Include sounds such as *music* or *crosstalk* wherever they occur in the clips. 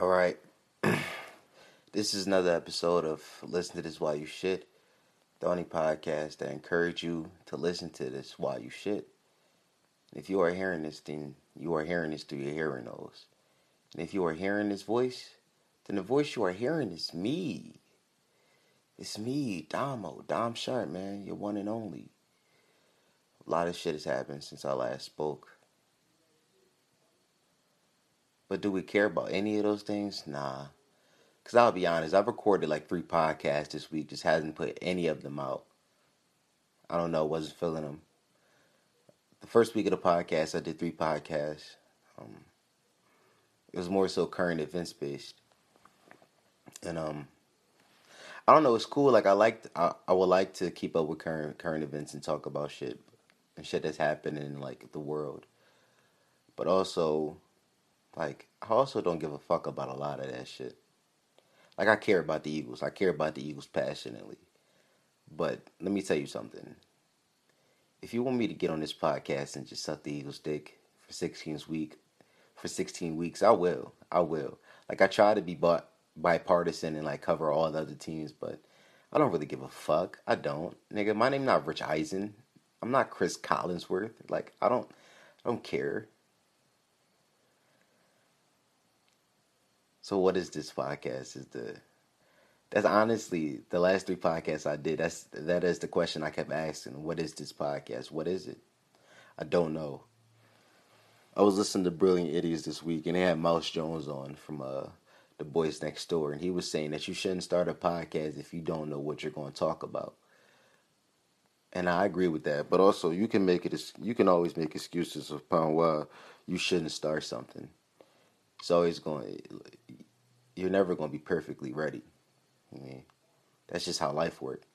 All right. *clears throat* this is another episode of Listen to This While You Shit, the only podcast that encourage you to listen to this while you shit. If you are hearing this, then you are hearing this through your hearing nose. And if you are hearing this voice, then the voice you are hearing is me. It's me, Damo, Dom Sharp, man, your one and only. A lot of shit has happened since I last spoke. But do we care about any of those things? Nah. Because I'll be honest, I've recorded like three podcasts this week, just hasn't put any of them out. I don't know, wasn't feeling them. The first week of the podcast, I did three podcasts. Um, it was more so current events based. And um, I don't know, it's cool. Like I like, I, I would like to keep up with current current events and talk about shit and shit that's happening in like the world. But also, like, I also don't give a fuck about a lot of that shit. Like, I care about the Eagles. I care about the Eagles passionately. But let me tell you something. If you want me to get on this podcast and just suck the Eagles' dick for 16 week, for 16 weeks, I will. I will. Like, I try to be bought bipartisan and like cover all the other teams, but I don't really give a fuck. I don't, nigga. My name not Rich Eisen. I'm not Chris Collinsworth. Like, I don't, I don't care. So what is this podcast? Is the that's honestly the last three podcasts I did. That's that is the question I kept asking. What is this podcast? What is it? I don't know. I was listening to Brilliant Idiots this week, and they had Mouse Jones on from uh, the Boys Next Door, and he was saying that you shouldn't start a podcast if you don't know what you're going to talk about. And I agree with that, but also you can make it. You can always make excuses upon why you shouldn't start something. It's always going. You're never going to be perfectly ready. I mean, that's just how life works.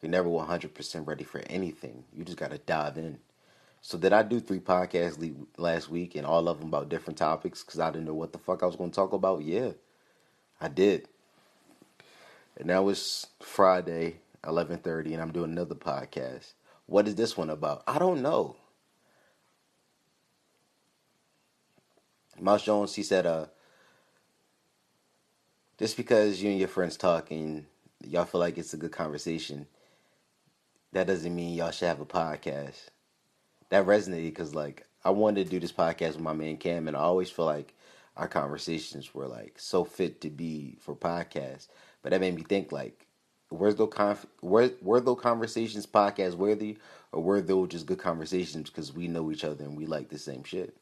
You're never 100% ready for anything. You just got to dive in. So did I do three podcasts last week and all of them about different topics because I didn't know what the fuck I was going to talk about? Yeah, I did. And that was Friday, 11:30, and I'm doing another podcast. What is this one about? I don't know. Mouse Jones, he said, uh, just because you and your friends talking, y'all feel like it's a good conversation, that doesn't mean y'all should have a podcast. That resonated because, like, I wanted to do this podcast with my man Cam, and I always feel like our conversations were like so fit to be for podcasts. But that made me think, like, were those conf- were were those conversations podcast worthy, or were those just good conversations because we know each other and we like the same shit?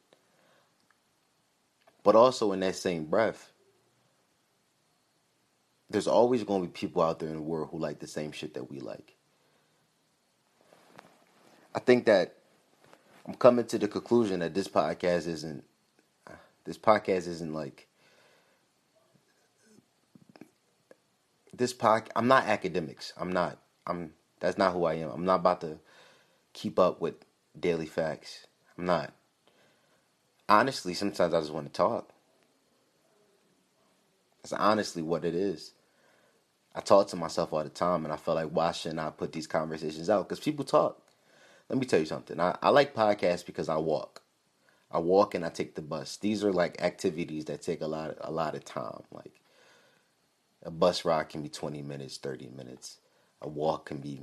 But also in that same breath, there's always going to be people out there in the world who like the same shit that we like. I think that I'm coming to the conclusion that this podcast isn't this podcast isn't like this podcast I'm not academics. I'm not I'm that's not who I am. I'm not about to keep up with daily facts. I'm not honestly, sometimes I just want to talk. That's honestly what it is. I talk to myself all the time, and I feel like why shouldn't I put these conversations out? Because people talk. Let me tell you something. I, I like podcasts because I walk. I walk and I take the bus. These are like activities that take a lot a lot of time. Like a bus ride can be twenty minutes, thirty minutes. A walk can be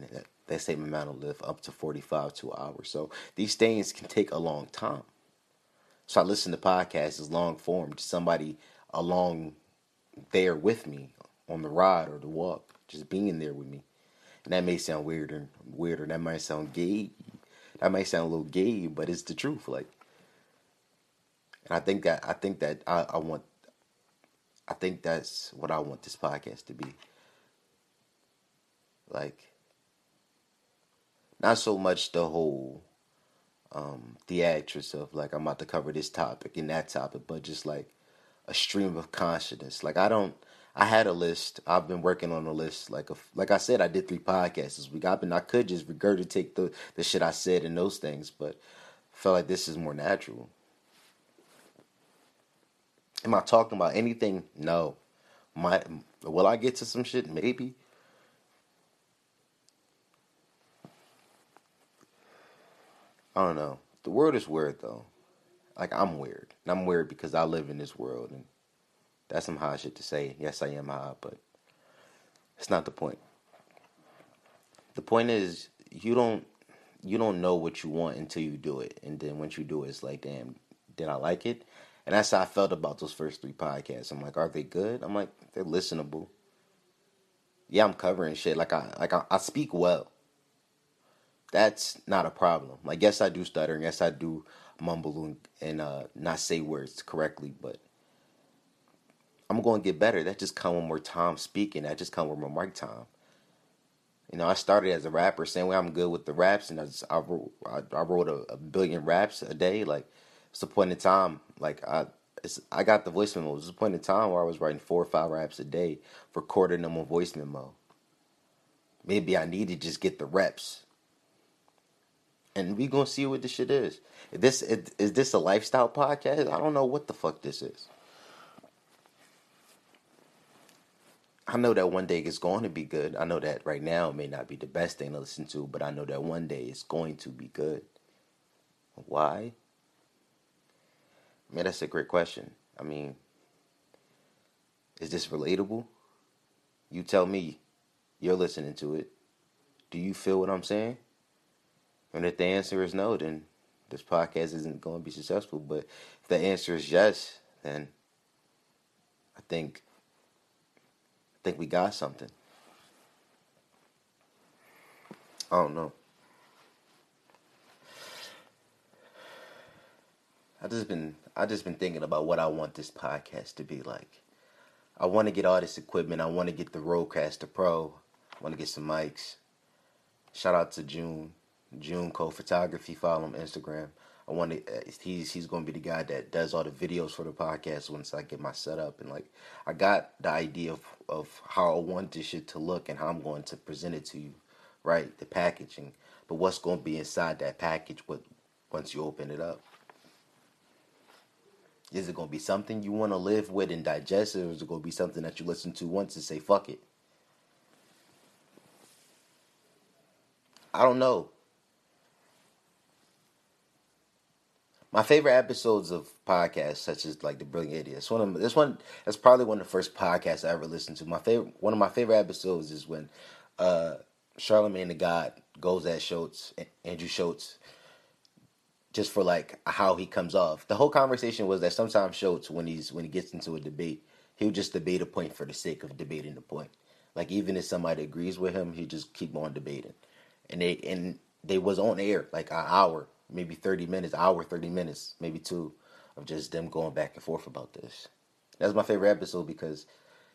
that same amount of lift up to forty five to an hour. So these things can take a long time. So I listen to podcasts as long form, just somebody along there with me on the ride or the walk, just being there with me. And that may sound weirder, weirder. That might sound gay. That might sound a little gay, but it's the truth. Like, and I think that I think that I, I want. I think that's what I want this podcast to be. Like, not so much the whole um, theatrics of like I'm about to cover this topic and that topic, but just like a stream of consciousness. Like I don't. I had a list. I've been working on a list. Like a, like I said, I did three podcasts this week. I've been. I could just regurgitate the the shit I said and those things, but felt like this is more natural. Am I talking about anything? No. My will I get to some shit? Maybe. I don't know. The world is weird though. Like I'm weird. And I'm weird because I live in this world and That's some high shit to say. Yes, I am high, but it's not the point. The point is you don't you don't know what you want until you do it, and then once you do it, it's like, damn, did I like it? And that's how I felt about those first three podcasts. I'm like, are they good? I'm like, they're listenable. Yeah, I'm covering shit. Like I like I, I speak well. That's not a problem. Like yes, I do stutter, and yes, I do mumble and, and uh, not say words correctly, but I'm going to get better. That just come with more time speaking. That just come with more mic time. You know, I started as a rapper, same way I'm good with the raps, and I just, I wrote I, I wrote a, a, billion raps a day. Like it's a point in time. Like I I got the voice memo. It was a point in time where I was writing four or five raps a day, recording them on voice memo. Maybe I need to just get the reps, and we gonna see what this shit is. Is this is this a lifestyle podcast? I don't know what the fuck this is. I know that one day it's going to be good. I know that right now it may not be the best thing to listen to, but I know that one day it's going to be good. Why? Man, that's a great question. I mean, is this relatable? You tell me. You're listening to it. Do you feel what I'm saying? And if the answer is no, then this podcast isn't going to be successful. But if the answer is yes, then I think I think we got something. I don't know. I just been I just been thinking about what I want this podcast to be like. I want to get all this equipment. I want to get the Rodecaster Pro. I want to get some mics. Shout out to June, June Co Photography. Follow him Instagram. I want to. Uh, he's he's going to be the guy that does all the videos for the podcast once I get my setup and like I got the idea of of how I want this shit to look and how I'm going to present it to you, right? The packaging, but what's going to be inside that package? What once you open it up? Is it going to be something you want to live with and digest, or is it going to be something that you listen to once and say fuck it? I don't know. My favorite episodes of podcasts, such as like the Brilliant Idiots. One of this one that's probably one of the first podcasts I ever listened to. My favorite, one of my favorite episodes is when uh, Charlemagne the God goes at Schulz, Andrew Schulz, just for like how he comes off. The whole conversation was that sometimes Schulz, when he's when he gets into a debate, he would just debate a point for the sake of debating the point. Like even if somebody agrees with him, he just keep on debating. And they and they was on air like an hour maybe 30 minutes, hour, 30 minutes, maybe two, of just them going back and forth about this. That's my favorite episode because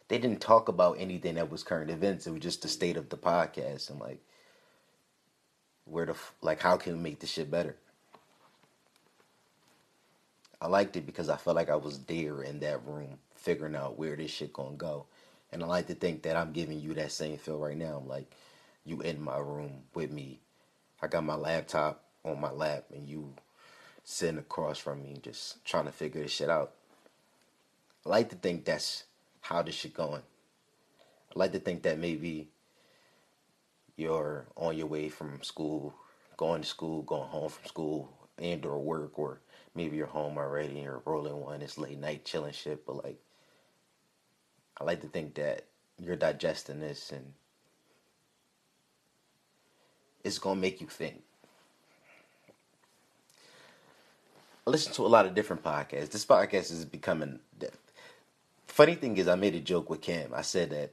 they didn't talk about anything that was current events. It was just the state of the podcast and like where the like how can we make this shit better. I liked it because I felt like I was there in that room figuring out where this shit gonna go. And I like to think that I'm giving you that same feel right now. Like you in my room with me. I got my laptop on my lap and you sitting across from me just trying to figure this shit out. I like to think that's how this shit going. I like to think that maybe you're on your way from school, going to school, going home from school, and or work, or maybe you're home already and you're rolling one, it's late night chilling shit, but like I like to think that you're digesting this and it's gonna make you think. I listen to a lot of different podcasts. This podcast is becoming. Funny thing is, I made a joke with Cam. I said that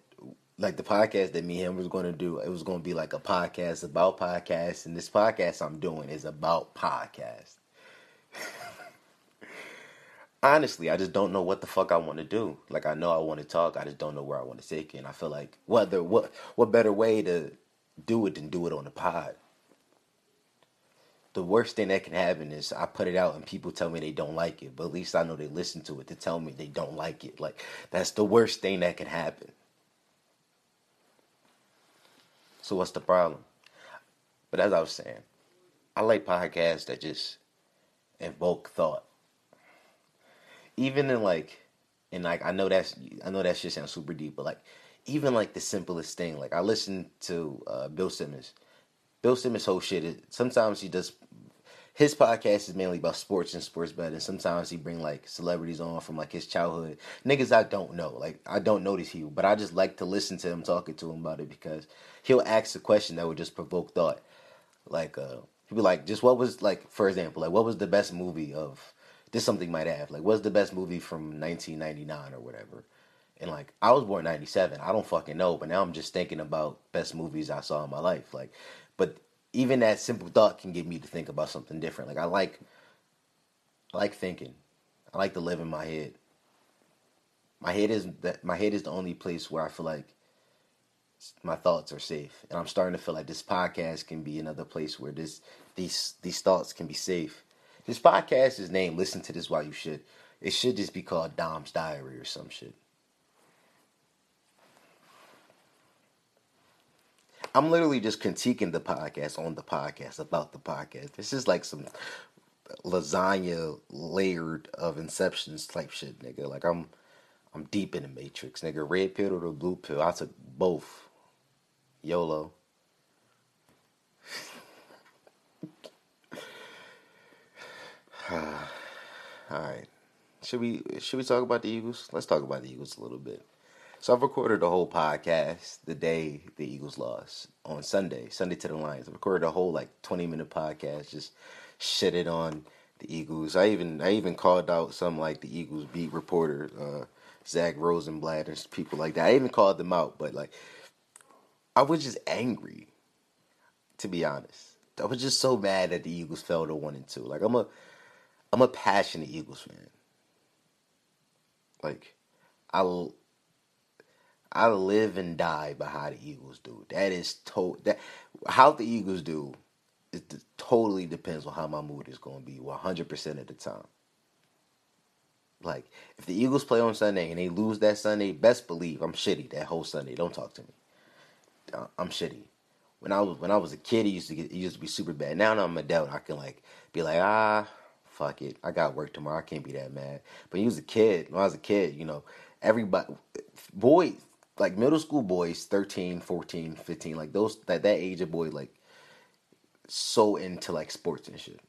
like the podcast that me and him was going to do, it was going to be like a podcast about podcasts, and this podcast I'm doing is about podcasts. *laughs* Honestly, I just don't know what the fuck I want to do. Like I know I want to talk, I just don't know where I want to take it. And I feel like whether what what better way to do it than do it on the pod the worst thing that can happen is I put it out and people tell me they don't like it, but at least I know they listen to it to tell me they don't like it. Like that's the worst thing that can happen. So what's the problem? But as I was saying, I like podcasts that just invoke thought. Even in like and like I know that's I know that shit sounds super deep, but like even like the simplest thing, like I listen to uh, Bill Simmons Bill Simmons' whole shit is sometimes he does his podcast is mainly about sports and sports betting. Sometimes he bring like celebrities on from like his childhood, niggas I don't know. Like I don't know these people, but I just like to listen to him talking to him about it because he'll ask a question that would just provoke thought. Like uh, he'll be like, just what was like, for example, like what was the best movie of this? Something might have like what's the best movie from 1999 or whatever. And like I was born '97, I don't fucking know, but now I'm just thinking about best movies I saw in my life. Like, but even that simple thought can get me to think about something different. Like I like, I like thinking. I like to live in my head. My head is that my head is the only place where I feel like my thoughts are safe, and I'm starting to feel like this podcast can be another place where this these these thoughts can be safe. This podcast is named "Listen to This While You Should." It should just be called Dom's Diary or some shit. I'm literally just critiquing the podcast on the podcast about the podcast. This is like some lasagna layered of inceptions type shit, nigga. Like I'm I'm deep in the matrix, nigga. Red pill or the blue pill. I took both. YOLO. *sighs* Alright. Should we should we talk about the Eagles? Let's talk about the Eagles a little bit. So I've recorded the whole podcast the day the Eagles lost on Sunday, Sunday to the Lions. I recorded a whole like twenty minute podcast, just shitted on the Eagles. I even I even called out some like the Eagles beat reporter, uh, Zach Rosenblatt and people like that. I even called them out, but like I was just angry, to be honest. I was just so mad that the Eagles fell to one and two. Like I'm a I'm a passionate Eagles fan. Like I I live and die by how the Eagles do. That is to that how the Eagles do. It totally depends on how my mood is going to be 100% of the time. Like, if the Eagles play on Sunday and they lose that Sunday, best believe I'm shitty that whole Sunday. Don't talk to me. Uh, I'm shitty. When I was when I was a kid, it used to get it used to be super bad. Now I'm an adult, I can like be like ah fuck it, I got work tomorrow. I can't be that mad. But when you was a kid, when I was a kid, you know, everybody, boys, like middle school boys 13 14 15 like those that that age of boy like so into like sports and shit.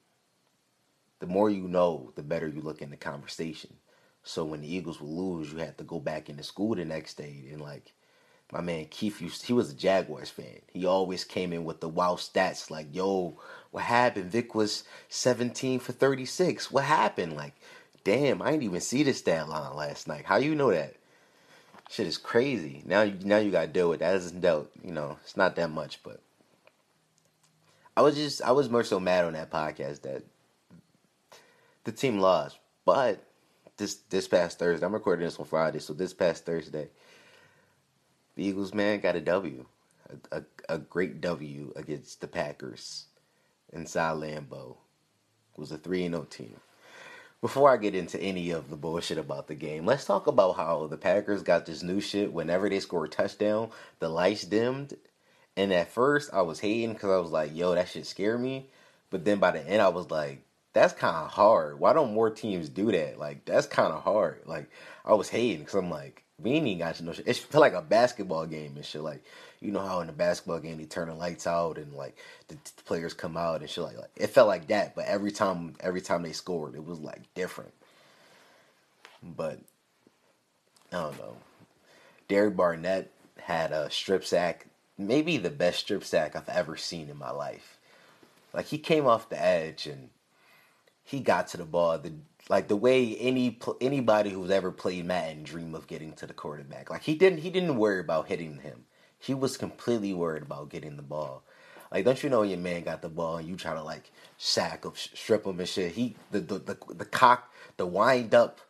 The more you know the better you look in the conversation. So when the eagles would lose you had to go back into school the next day and like my man keith used he was a jaguars fan. He always came in with the wow stats like yo what happened? Vic was 17 for 36 what happened? Like damn i didn't even see the stat line last night. How you know that shit is crazy. Now, you, now you gotta deal with that. Isn't dealt, you know, it's not that much, but I was just, I was more so mad on that podcast that the team lost. But this this past Thursday, I'm recording this on Friday, so this past Thursday, the Eagles man got a W, a, a, a great W against the Packers inside Lambeau. It was a three and 0 team before I get into any of the bullshit about the game, let's talk about how the Packers got this new shit. Whenever they score a touchdown, the lights dimmed. And at first, I was hating because I was like, yo, that shit scare me. But then by the end, I was like, that's kind of hard. Why don't more teams do that? Like, that's kind of hard. Like, I was hating because I'm like, we ain't even got to know shit. It felt like a basketball game and shit. Like, you know how in a basketball game they turn the lights out and like the, the players come out and shit like, like it felt like that. But every time, every time they scored, it was like different. But I don't know. Derek Barnett had a strip sack, maybe the best strip sack I've ever seen in my life. Like he came off the edge and he got to the ball. The like the way any anybody who's ever played Madden dream of getting to the quarterback. Like he didn't he didn't worry about hitting him. He was completely worried about getting the ball. Like, don't you know your man got the ball and you try to like sack him, strip him and shit. He the the the, the cock, the wind up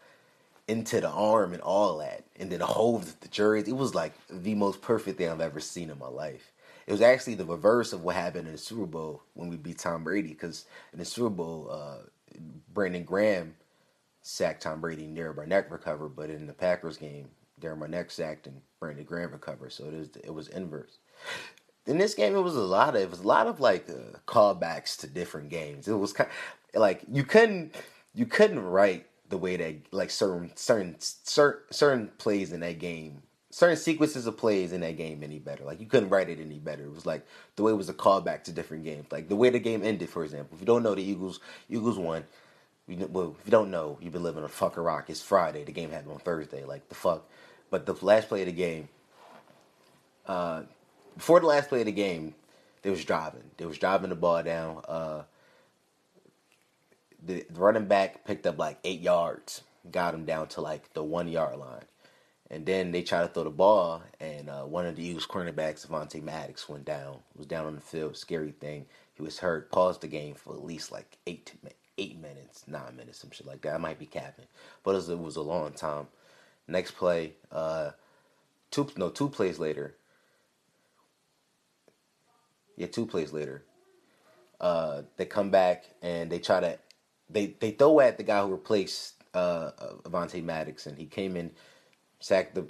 into the arm and all that, and then the the jersey. It was like the most perfect thing I've ever seen in my life. It was actually the reverse of what happened in the Super Bowl when we beat Tom Brady. Because in the Super Bowl, uh, Brandon Graham sacked Tom Brady, near Barnett recovered, but in the Packers game, Darren Barnett sacked and Brandon Graham recovered. So it was it was inverse. In this game, it was a lot of it was a lot of like uh, callbacks to different games. It was kind of, like you couldn't you couldn't write the way that like certain certain certain certain plays in that game certain sequences of plays in that game any better. Like you couldn't write it any better. It was like the way it was a callback to different games. Like the way the game ended, for example. If you don't know, the Eagles Eagles won. Well, if you don't know, you've been living a fucker rock. It's Friday. The game happened on Thursday. Like the fuck. But the last play of the game, uh, before the last play of the game, they was driving. They was driving the ball down. Uh, the, the running back picked up like eight yards, got him down to like the one yard line. And then they tried to throw the ball, and uh, one of the Eagles cornerbacks, Avonte Maddox, went down. Was down on the field. Scary thing. He was hurt. Paused the game for at least like eight eight minutes, nine minutes, some shit like that. I might be capping, but it was, it was a long time. Next play, uh, two no two plays later. Yeah, two plays later. Uh, they come back and they try to they they throw at the guy who replaced uh, Avonte Maddox, and he came in sacked the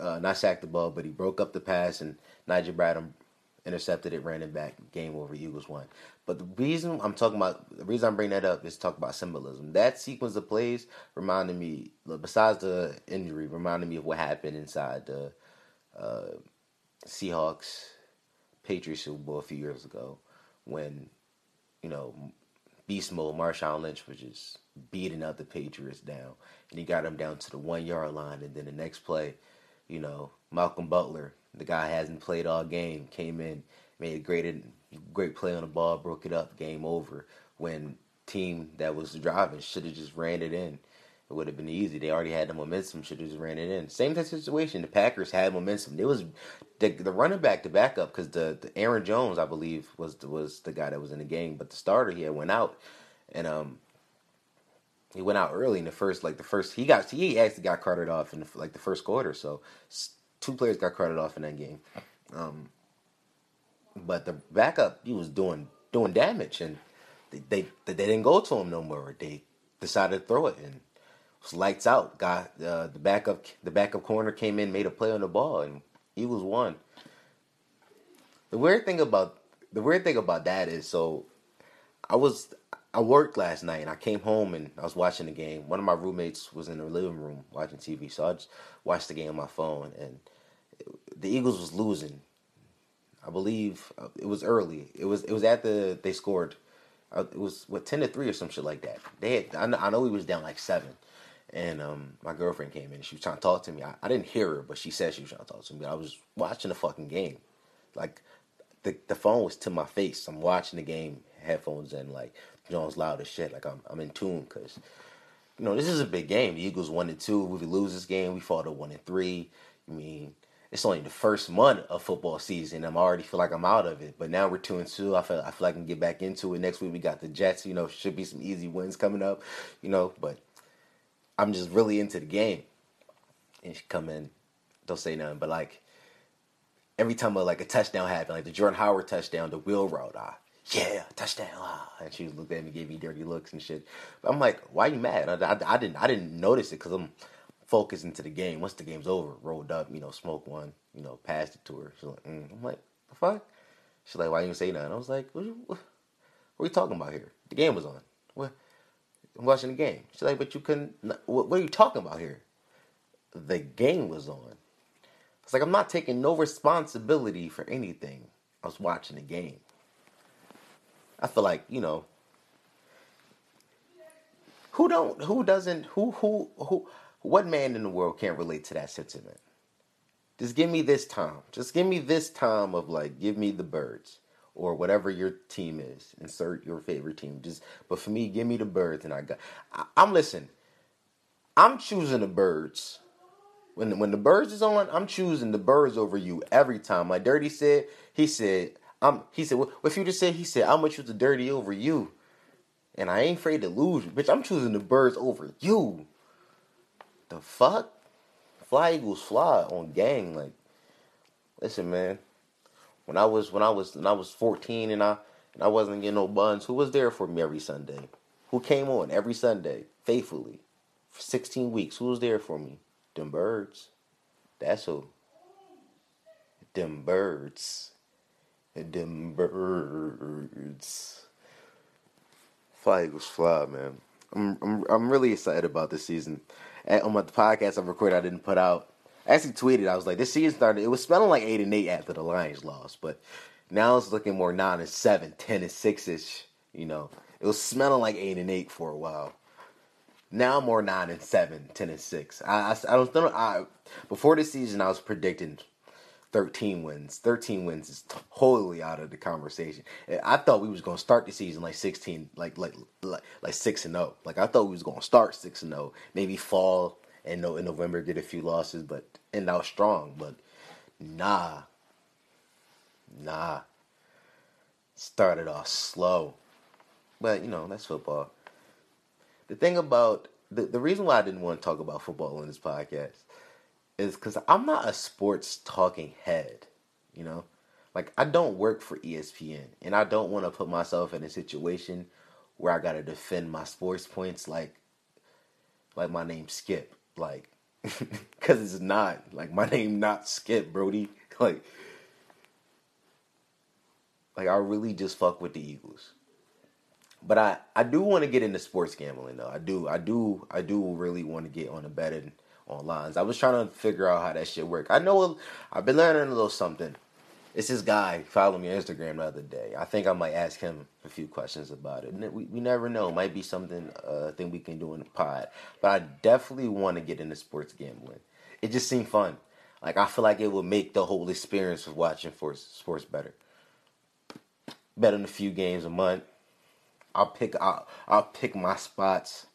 uh, not sacked the ball, but he broke up the pass, and Nigel Bradham intercepted it, ran it back. Game over. Eagles won. But the reason I'm talking about the reason I'm bringing that up is talk about symbolism. That sequence of plays reminded me, besides the injury, reminded me of what happened inside the uh, Seahawks Patriots Super Bowl a few years ago, when you know beast mode Marshawn Lynch was just beating up the Patriots down, and he got them down to the one yard line. And then the next play, you know, Malcolm Butler, the guy hasn't played all game, came in, made a great great play on the ball, broke it up, game over. When team that was driving should have just ran it in. It would have been easy. They already had the momentum. Should have just ran it in. Same type situation. The Packers had momentum. It was the the running back, the backup, because the, the Aaron Jones, I believe, was the, was the guy that was in the game. But the starter, he went out, and um, he went out early in the first, like the first, he got, he actually got carted off in the, like the first quarter. So two players got carted off in that game. Um, but the backup, he was doing doing damage, and they they, they didn't go to him no more. They decided to throw it, and it was lights out. Got uh, the backup, the backup corner came in, made a play on the ball, and he was one. The weird thing about the weird thing about that is, so I was I worked last night and I came home and I was watching the game. One of my roommates was in the living room watching TV, so I just watched the game on my phone. And the Eagles was losing. I believe uh, it was early. It was it was at the they scored. Uh, it was what ten to three or some shit like that. They had I know, I know he was down like seven, and um my girlfriend came in and she was trying to talk to me. I, I didn't hear her, but she said she was trying to talk to me. I was watching the fucking game, like the the phone was to my face. I'm watching the game, headphones and like Jones loud as shit. Like I'm I'm in tune because you know this is a big game. The Eagles one and two. If we lose this game, we fall to one and three. I mean, it's only the first month of football season. I'm already feel like I'm out of it. But now we're two and two. I feel I feel like I can get back into it. Next week we got the Jets. You know, should be some easy wins coming up. You know, but I'm just really into the game. And she come in, don't say nothing, but like every time a, like a touchdown happened, like the Jordan Howard touchdown, the wheel route, ah, yeah, touchdown. Ah. And she looked at me, gave me dirty looks and shit. But I'm like, why are you mad? I, I, I didn't I didn't notice it because I'm focused into the game. Once the game's over, rolled up, you know, smoke one, you know, passed it to her. She's like, mm. I'm like, the fuck? She's like, why you say nothing? I was like, what, what, what are you talking about here? The game was on. What? I'm watching the game. She's like, but you couldn't. What, what are you talking about here? The game was on. It's like I'm not taking no responsibility for anything. I was watching the game. I feel like you know who don't who doesn't who who who what man in the world can't relate to that sentiment? Just give me this time. Just give me this time of like give me the birds or whatever your team is. Insert your favorite team. Just but for me, give me the birds and I got I, I'm listening. I'm choosing the birds. When when the birds is on, I'm choosing the birds over you every time. Like Dirty said, he said, I'm he said, what if you just said? He said, I'm gonna choose the dirty over you. And I ain't afraid to lose, bitch. I'm choosing the birds over you. The fuck? Fly Eagles fly on gang. Like, listen, man. When I was when I was when I was 14 and I and I wasn't getting no buns, who was there for me every Sunday? Who came on every Sunday faithfully for 16 weeks? Who was there for me? Them birds. That's who. Them birds. Them birds. Fly Eagles fly, man. I'm I'm I'm really excited about this season. On my podcast I recorded, I didn't put out. As he tweeted, I was like, this season started. It was smelling like eight and eight after the Lions lost, but now it's looking more nine and seven, 10 and six ish. You know, it was smelling like eight and eight for a while. Now more nine and seven, 10 and six. I I, I don't know. I before the season I was predicting 13 wins. 13 wins is totally out of the conversation. I thought we was going to start the season like 16 like like like, like 6 and 0. Like I thought we was going to start 6 and 0, maybe fall and in November get a few losses but end out strong, but nah. Nah. Started off slow. But, you know, that's football. The thing about the, the reason why I didn't want to talk about football on this podcast is because I'm not a sports talking head, you know? Like, I don't work for ESPN, and I don't want to put myself in a situation where I got to defend my sports points like, like my name Skip. Like, *laughs* because it's not. Like, my *laughs* name not Skip, Brody. *laughs* Like, like I really just fuck with the Eagles. But I, I do want to get into sports gambling though. I do I do I do really want to get on the betting on lines. I was trying to figure out how that shit work. I know I've been learning a little something. It's this guy followed me on Instagram the other day. I think I might ask him a few questions about it. We, we never know. It might be something uh thing we can do in the pod. But I definitely want to get into sports gambling. It just seemed fun. Like I feel like it would make the whole experience of watching for sports better. Bet on a few games a month. I'll pick I'll, I'll pick my spots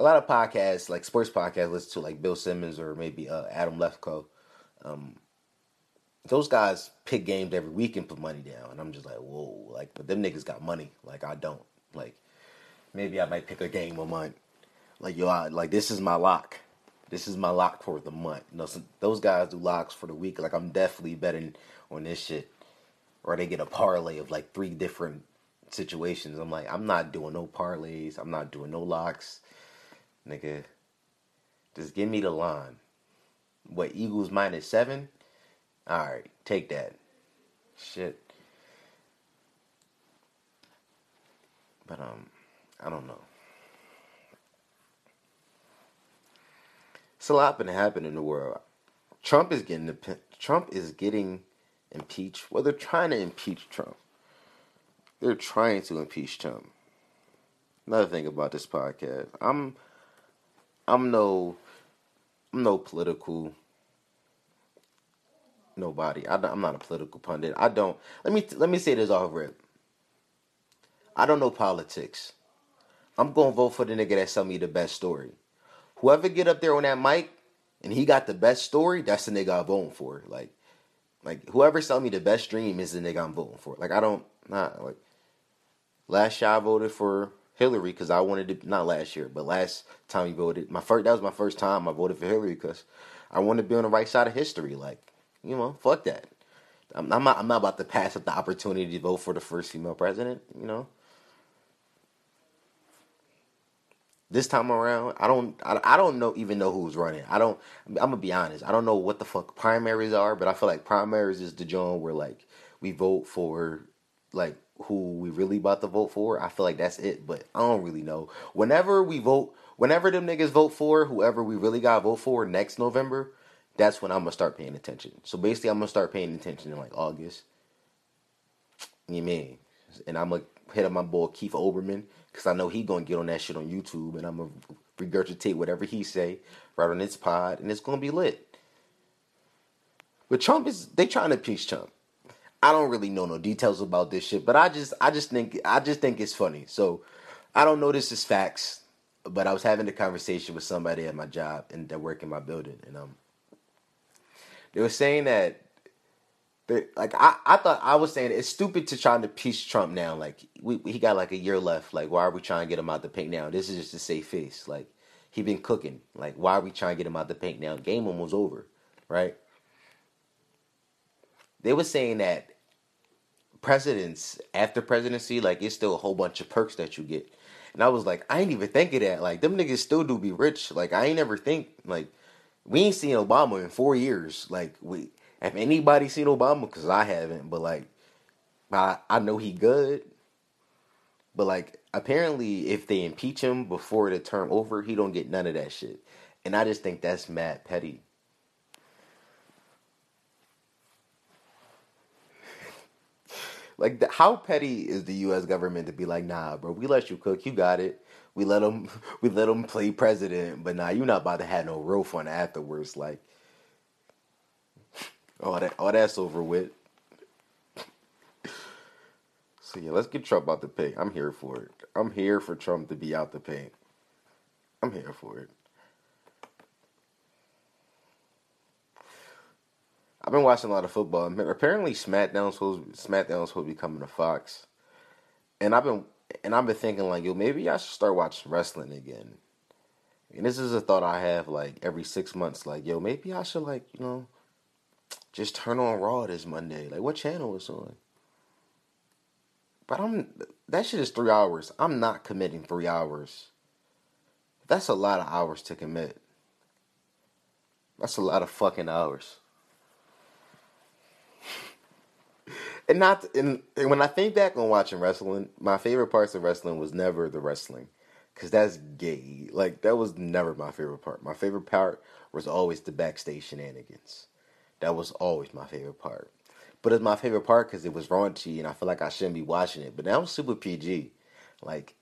a lot of podcasts, like sports podcasts, listen to like Bill Simmons or maybe uh, Adam Lefkoe. Um, those guys pick games every week and put money down, and I'm just like, whoa, like, but them niggas got money, like I don't. Like, maybe I might pick a game a month. Like yo, I, like this is my lock. This is my lock for the month. You know, those guys do locks for the week. Like I'm definitely betting on this shit, or they get a parlay of like three different situations. I'm like, I'm not doing no parlays. I'm not doing no locks. Nigga, just give me the line. What, Eagles minus seven? Alright, take that. Shit. But, um, I don't know. It's a lot been happening in the world. Trump is getting Trump is getting impeached. Well, they're trying to impeach Trump. They're trying to impeach Trump. Another thing about this podcast, I'm I'm no, I'm no political nobody. I, am not a political pundit. I don't. Let me let me say this off rip. I don't know politics. I'm gonna vote for the nigga that sell me the best story. Whoever get up there on that mic and he got the best story, that's the nigga I'm voting for. Like, like whoever sell me the best dream is the nigga I'm voting for. Like I don't not like. Last year I voted for Hillary because I wanted to not last year, but last time we voted, my first that was my first time I voted for Hillary because I wanted to be on the right side of history. Like, you know, fuck that. I'm, I'm not I'm not about to pass up the opportunity to vote for the first female president. You know. This time around, I don't I, I don't know even know who's running. I don't I'm gonna be honest. I don't know what the fuck primaries are, but I feel like primaries is the joint where like we vote for like who we really about to vote for. I feel like that's it, but I don't really know. Whenever we vote, whenever them niggas vote for whoever we really gotta vote for next November, that's when I'm gonna start paying attention. So basically, I'm gonna start paying attention in like August. You mean? And I'm gonna hit up my boy Keith Olbermann because I know he gonna get on that shit on YouTube, and I'm gonna regurgitate whatever he say right on this pod, and it's gonna be lit. But Trump is they trying to impeach Trump. I don't really know no details about this shit, but I just I just think I just think it's funny. So I don't know this is facts, but I was having a conversation with somebody at my job and that work in my building, and um, they were saying that. Like I, I thought I was saying it's stupid to try to piece Trump now. Like we, he got like a year left. Like why are we trying to get him out the paint now? This is just a safe face. Like he been cooking. Like why are we trying to get him out the paint now? Game almost over, right? They were saying that presidents after presidency, like it's still a whole bunch of perks that you get. And I was like, I ain't even think of that. Like them niggas still do be rich. Like I ain't ever think like we ain't seen Obama in four years. Like we have anybody seen Obama? Because I haven't. But like I I know he good. But like apparently if they impeach him before the term over, he don't get none of that shit. And I just think that's mad petty. Like, the, how petty is the U.S. government to be like, nah, bro, we let you cook, you got it. We let them, *laughs* we let them play president, but nah, you're not about to have no real fun afterwards. Like, *laughs* all that, all that's over with. *laughs* So yeah, let's get Trump out the paint. I'm here for it. I'm here for Trump to be out the paint. I'm here for it. I've been watching a lot of football. Apparently, SmackDown's supposed SmackDown's supposed to be coming to Fox, and I've been and I've been thinking like, yo, maybe I should start watching wrestling again. And this is a thought I have like every six months. Like, yo, maybe I should like you know just turn on Raw this Monday. Like, what channel is on? But I'm that shit is three hours. I'm not committing three hours. That's a lot of hours to commit. That's a lot of fucking hours. And not and, and when I think back on watching wrestling, my favorite parts of wrestling was never the wrestling, cause that's gay. Like that was never my favorite part. My favorite part was always the backstage shenanigans. That was always my favorite part. But it's my favorite part because it was raunchy and I feel like I shouldn't be watching it. But now I'm super PG. Like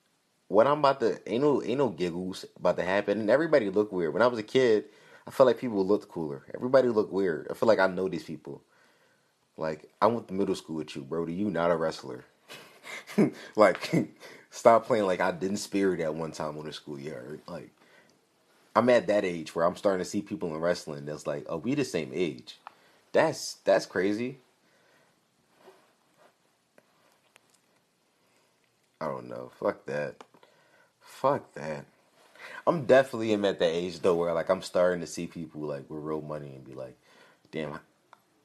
what I'm about to ain't no ain't no giggles about to happen and everybody looked weird. When I was a kid, I felt like people looked cooler. Everybody looked weird. I feel like I know these people. Like I went to middle school with you, bro. Do you not a wrestler. *laughs* like *laughs* stop playing like I didn't spear that one time on the school yard. Like I'm at that age where I'm starting to see people in wrestling that's like, oh, we the same age. That's that's crazy. I don't know. Fuck that. Fuck that. I'm definitely am at that age though where like I'm starting to see people like with real money and be like, damn,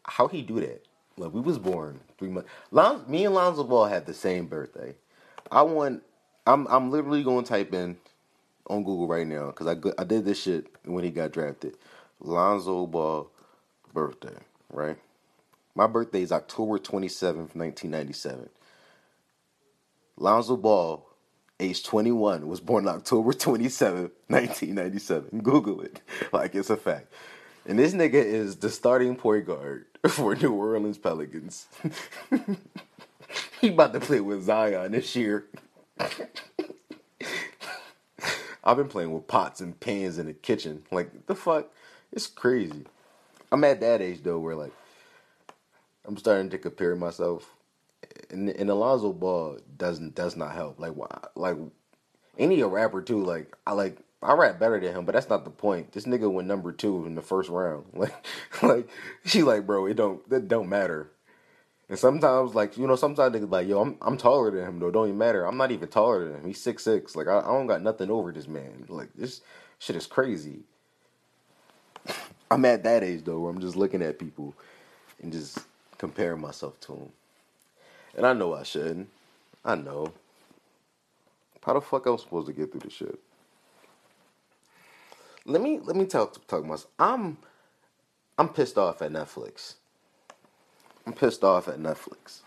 how he do that? Like we was born three months. Lon- me and Lonzo Ball had the same birthday. I want. I'm I'm literally going to type in on Google right now because I I did this shit when he got drafted. Lonzo Ball birthday, right? My birthday is October 27th, 1997. Lonzo Ball, age 21, was born October 27, 1997. Google it. *laughs* Like it's a fact. And this nigga is the starting point guard *laughs* for New Orleans Pelicans. *laughs* he about to play with Zion this year. *laughs* I've been playing with pots and pans in the kitchen. Like the fuck? It's crazy. I'm at that age though where like I'm starting to compare myself and, and Alonzo Ball doesn't does not help. Like like any a rapper too. Like I like I rap better than him, but that's not the point. This nigga went number two in the first round. *laughs* Like like she like bro, it don't it don't matter. And sometimes like you know sometimes niggas like yo I'm I'm taller than him though. Don't even matter. I'm not even taller than him. He's six six. Like I, I don't got nothing over this man. Like this shit is crazy. I'm at that age though where I'm just looking at people and just comparing myself to them. And I know I shouldn't. I know. How the fuck else supposed to get through this shit? Let me let me talk talk myself. I'm I'm pissed off at Netflix. I'm pissed off at Netflix.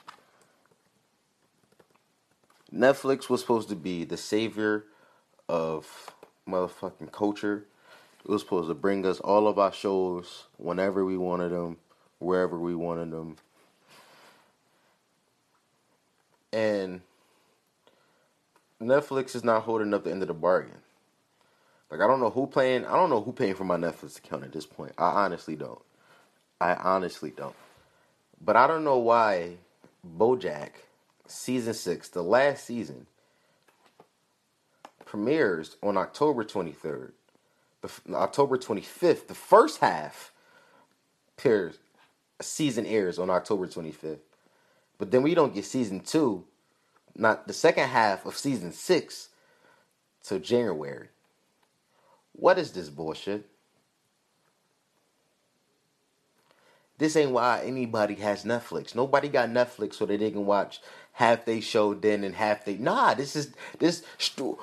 Netflix was supposed to be the savior of motherfucking culture. It was supposed to bring us all of our shows whenever we wanted them, wherever we wanted them, and Netflix is not holding up the end of the bargain. Like I don't know who paying. I don't know who paying for my Netflix account at this point. I honestly don't. I honestly don't. But I don't know why BoJack season six, the last season, premieres on October twenty third. October twenty fifth, the first half, appears, season airs on October twenty fifth. But then we don't get season two, not the second half of season six, till January. What is this bullshit? This ain't why anybody has Netflix. Nobody got Netflix so that they can watch half they show then and half they. Nah, this is this.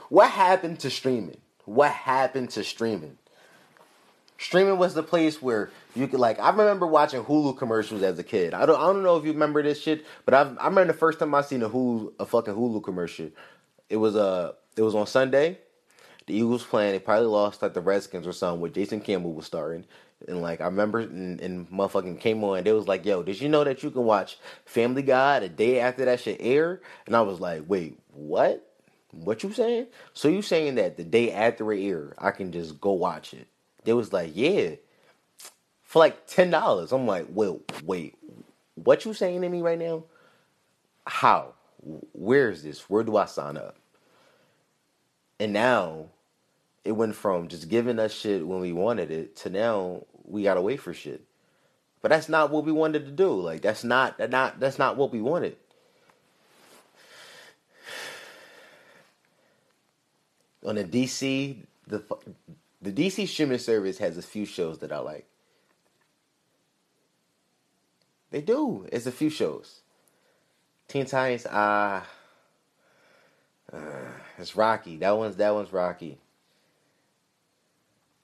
What happened to streaming? What happened to streaming? Streaming was the place where you could like. I remember watching Hulu commercials as a kid. I don't. I don't know if you remember this shit, but I. I remember the first time I seen a Hulu, a fucking Hulu commercial. It was uh, it was on Sunday. The Eagles playing. They probably lost like the Redskins or something where Jason Campbell was starting. And like I remember, and, and motherfucking came on. They was like, "Yo, did you know that you can watch Family Guy the day after that shit air?" And I was like, "Wait, what? What you saying? So you saying that the day after it air, I can just go watch it?" They was like, "Yeah, for like ten dollars." I'm like, "Wait, wait, what you saying to me right now? How? Where is this? Where do I sign up?" And now it went from just giving us shit when we wanted it to now we gotta wait for shit. But that's not what we wanted to do. Like that's not that not that's not what we wanted. On the DC, the the DC streaming service has a few shows that I like. They do. It's a few shows. Teen Titans, ah, uh, uh, it's Rocky. That one's that one's Rocky.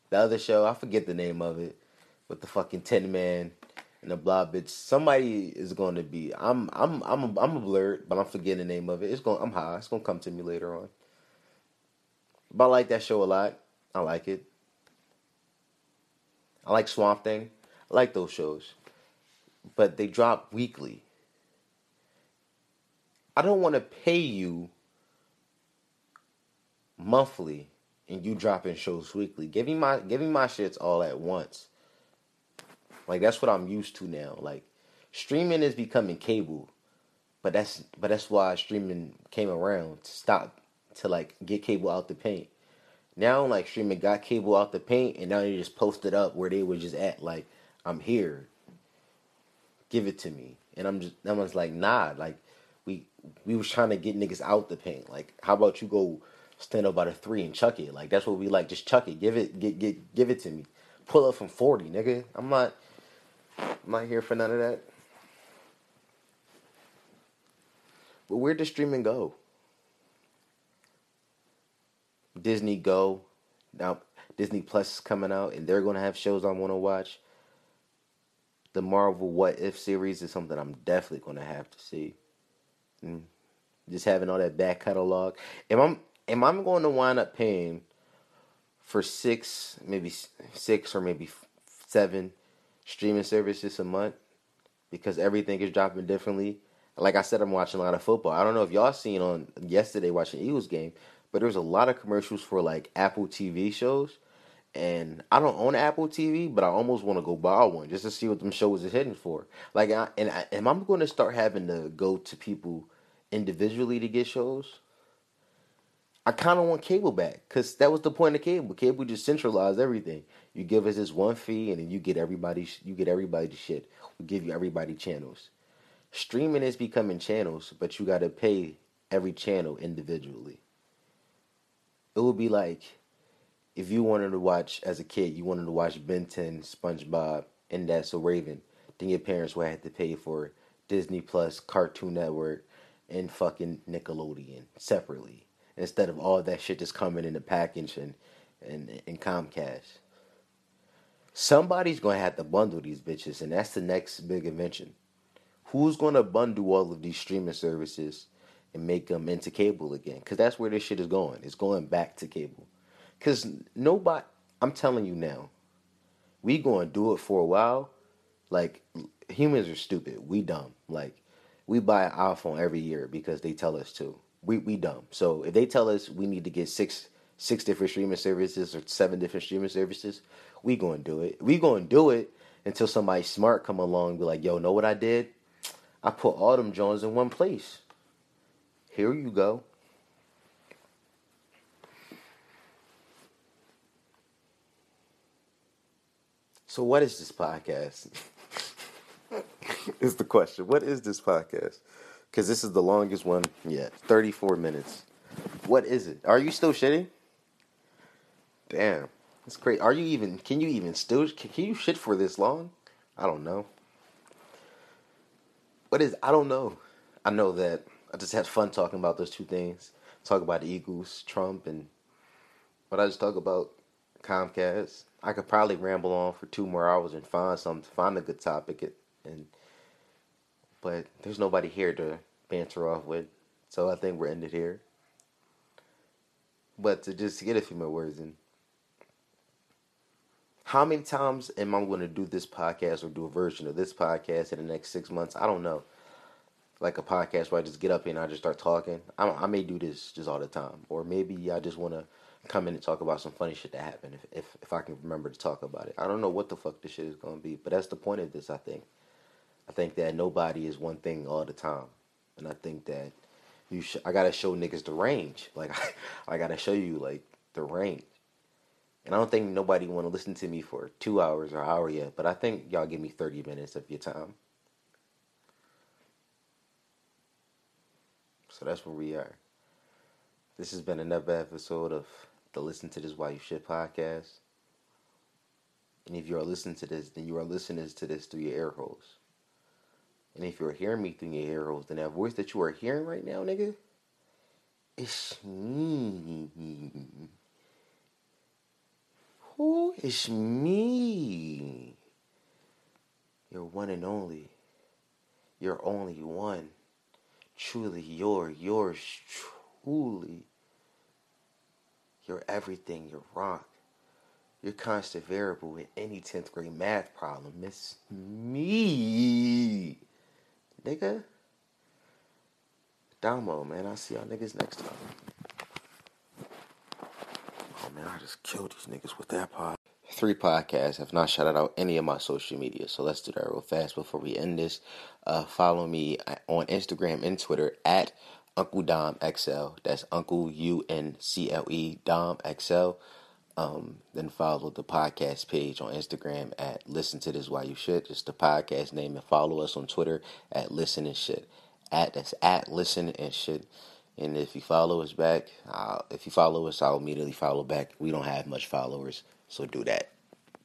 The other show, I forget the name of it with the fucking Tin Man and the blah bitch. Somebody is going to be. I'm I'm I'm a, I'm a blurred, but I'm forgetting the name of it. It's going. I'm high. It's going to come to me later on. But I like that show a lot. I like it. I like Swamp Thing. I like those shows, but they drop weekly. I don't want to pay you monthly and you dropping shows weekly. Give me my give me my shits all at once. Like that's what I'm used to now. Like streaming is becoming cable, but that's but that's why streaming came around to stop to like get cable out the paint. Now like streaming got cable out the paint, and now they just posted up where they were just at. Like I'm here, give it to me, and I'm just that one's like nah. Like we we was trying to get niggas out the paint. Like how about you go stand up by the three and chuck it? Like that's what we like. Just chuck it. Give it. Get get give it to me. Pull up from forty, nigga. I'm not. I'm not here for none of that. But where does streaming go? Disney Go. Now Disney Plus is coming out and they're gonna have shows I wanna watch. The Marvel What If series is something I'm definitely gonna have to see. And just having all that back catalog. If I am I going to wind up paying for six, maybe six or maybe seven streaming services a month because everything is dropping differently. Like I said, I'm watching a lot of football. I don't know if y'all seen on yesterday watching Eagles game, but there's a lot of commercials for like Apple TV shows. And I don't own Apple TV, but I almost want to go buy one just to see what them shows is hitting for. Like, I, and I, am I going to start having to go to people individually to get shows? I kind of want cable back because that was the point of cable. Cable just centralized everything. You give us this one fee, and then you get everybody. You get everybody shit. We give you everybody channels. Streaming is becoming channels, but you got to pay every channel individually. It would be like if you wanted to watch as a kid, you wanted to watch Ben 10, SpongeBob, and That's So Raven. Then your parents would have to pay for Disney Plus, Cartoon Network, and fucking Nickelodeon separately instead of all that shit just coming in the package and and, and Comcast. Somebody's gonna have to bundle these bitches, and that's the next big invention. Who's gonna bundle all of these streaming services and make them into cable again? Because that's where this shit is going. It's going back to cable. Because nobody, I'm telling you now, we gonna do it for a while. Like humans are stupid. We dumb. Like we buy an iPhone every year because they tell us to we we dumb. So if they tell us we need to get six six different streaming services or seven different streaming services, we gonna do it. We gonna do it until somebody smart come along and be like, yo, know what I did? I put all them Jones in one place. Here you go. So what is this podcast? *laughs* is the question. What is this podcast? Because this is the longest one yet 34 minutes. What is it? Are you still shitting? Damn. That's great. Are you even, can you even still, can you shit for this long? I don't know. What is, I don't know. I know that I just had fun talking about those two things. Talk about the Eagles, Trump, and what I just talk about Comcast. I could probably ramble on for two more hours and find something, find a good topic and but there's nobody here to banter off with. So I think we're ended here. But to just get a few more words in. How many times am I going to do this podcast or do a version of this podcast in the next six months? I don't know. Like a podcast where I just get up and I just start talking. I, I may do this just all the time, or maybe I just want to come in and talk about some funny shit that happened if, if if I can remember to talk about it. I don't know what the fuck this shit is gonna be, but that's the point of this. I think. I think that nobody is one thing all the time, and I think that you sh- I gotta show niggas the range. *laughs* Like I, gotta show you like the range. And I don't think nobody want to listen to me for two hours or hour yet, but I think y'all give me thirty minutes of your time. So that's where we are. This has been another episode of the Listen to This While You Shit podcast. And if you are listening to this, then you are listening to this through your air holes. And if you're hearing me through your ear holes, then that voice that you are hearing right now, nigga, it's me. Who is me? You're one and only. You're only one. Truly, you're yours truly. You're everything. You're rock. Your constant variable in any 10th grade math problem. It's me nigga. Damo, man. I'll see y'all niggas next time. Oh, man, I just killed these niggas with that pod. Three podcasts have not shouted out any of my social media, so let's do that real fast before we end this. Uh, follow me on Instagram and Twitter at Uncle Dom XL. That's Uncle U N C L E Dom XL. Um, then follow the podcast page on Instagram at Listen to This While You Shit. Just the podcast name and follow us on Twitter at Listen and Shit. At that's at Listen and Shit. And if you follow us back, uh, if you follow us, I'll immediately follow back. We don't have much followers, so do that.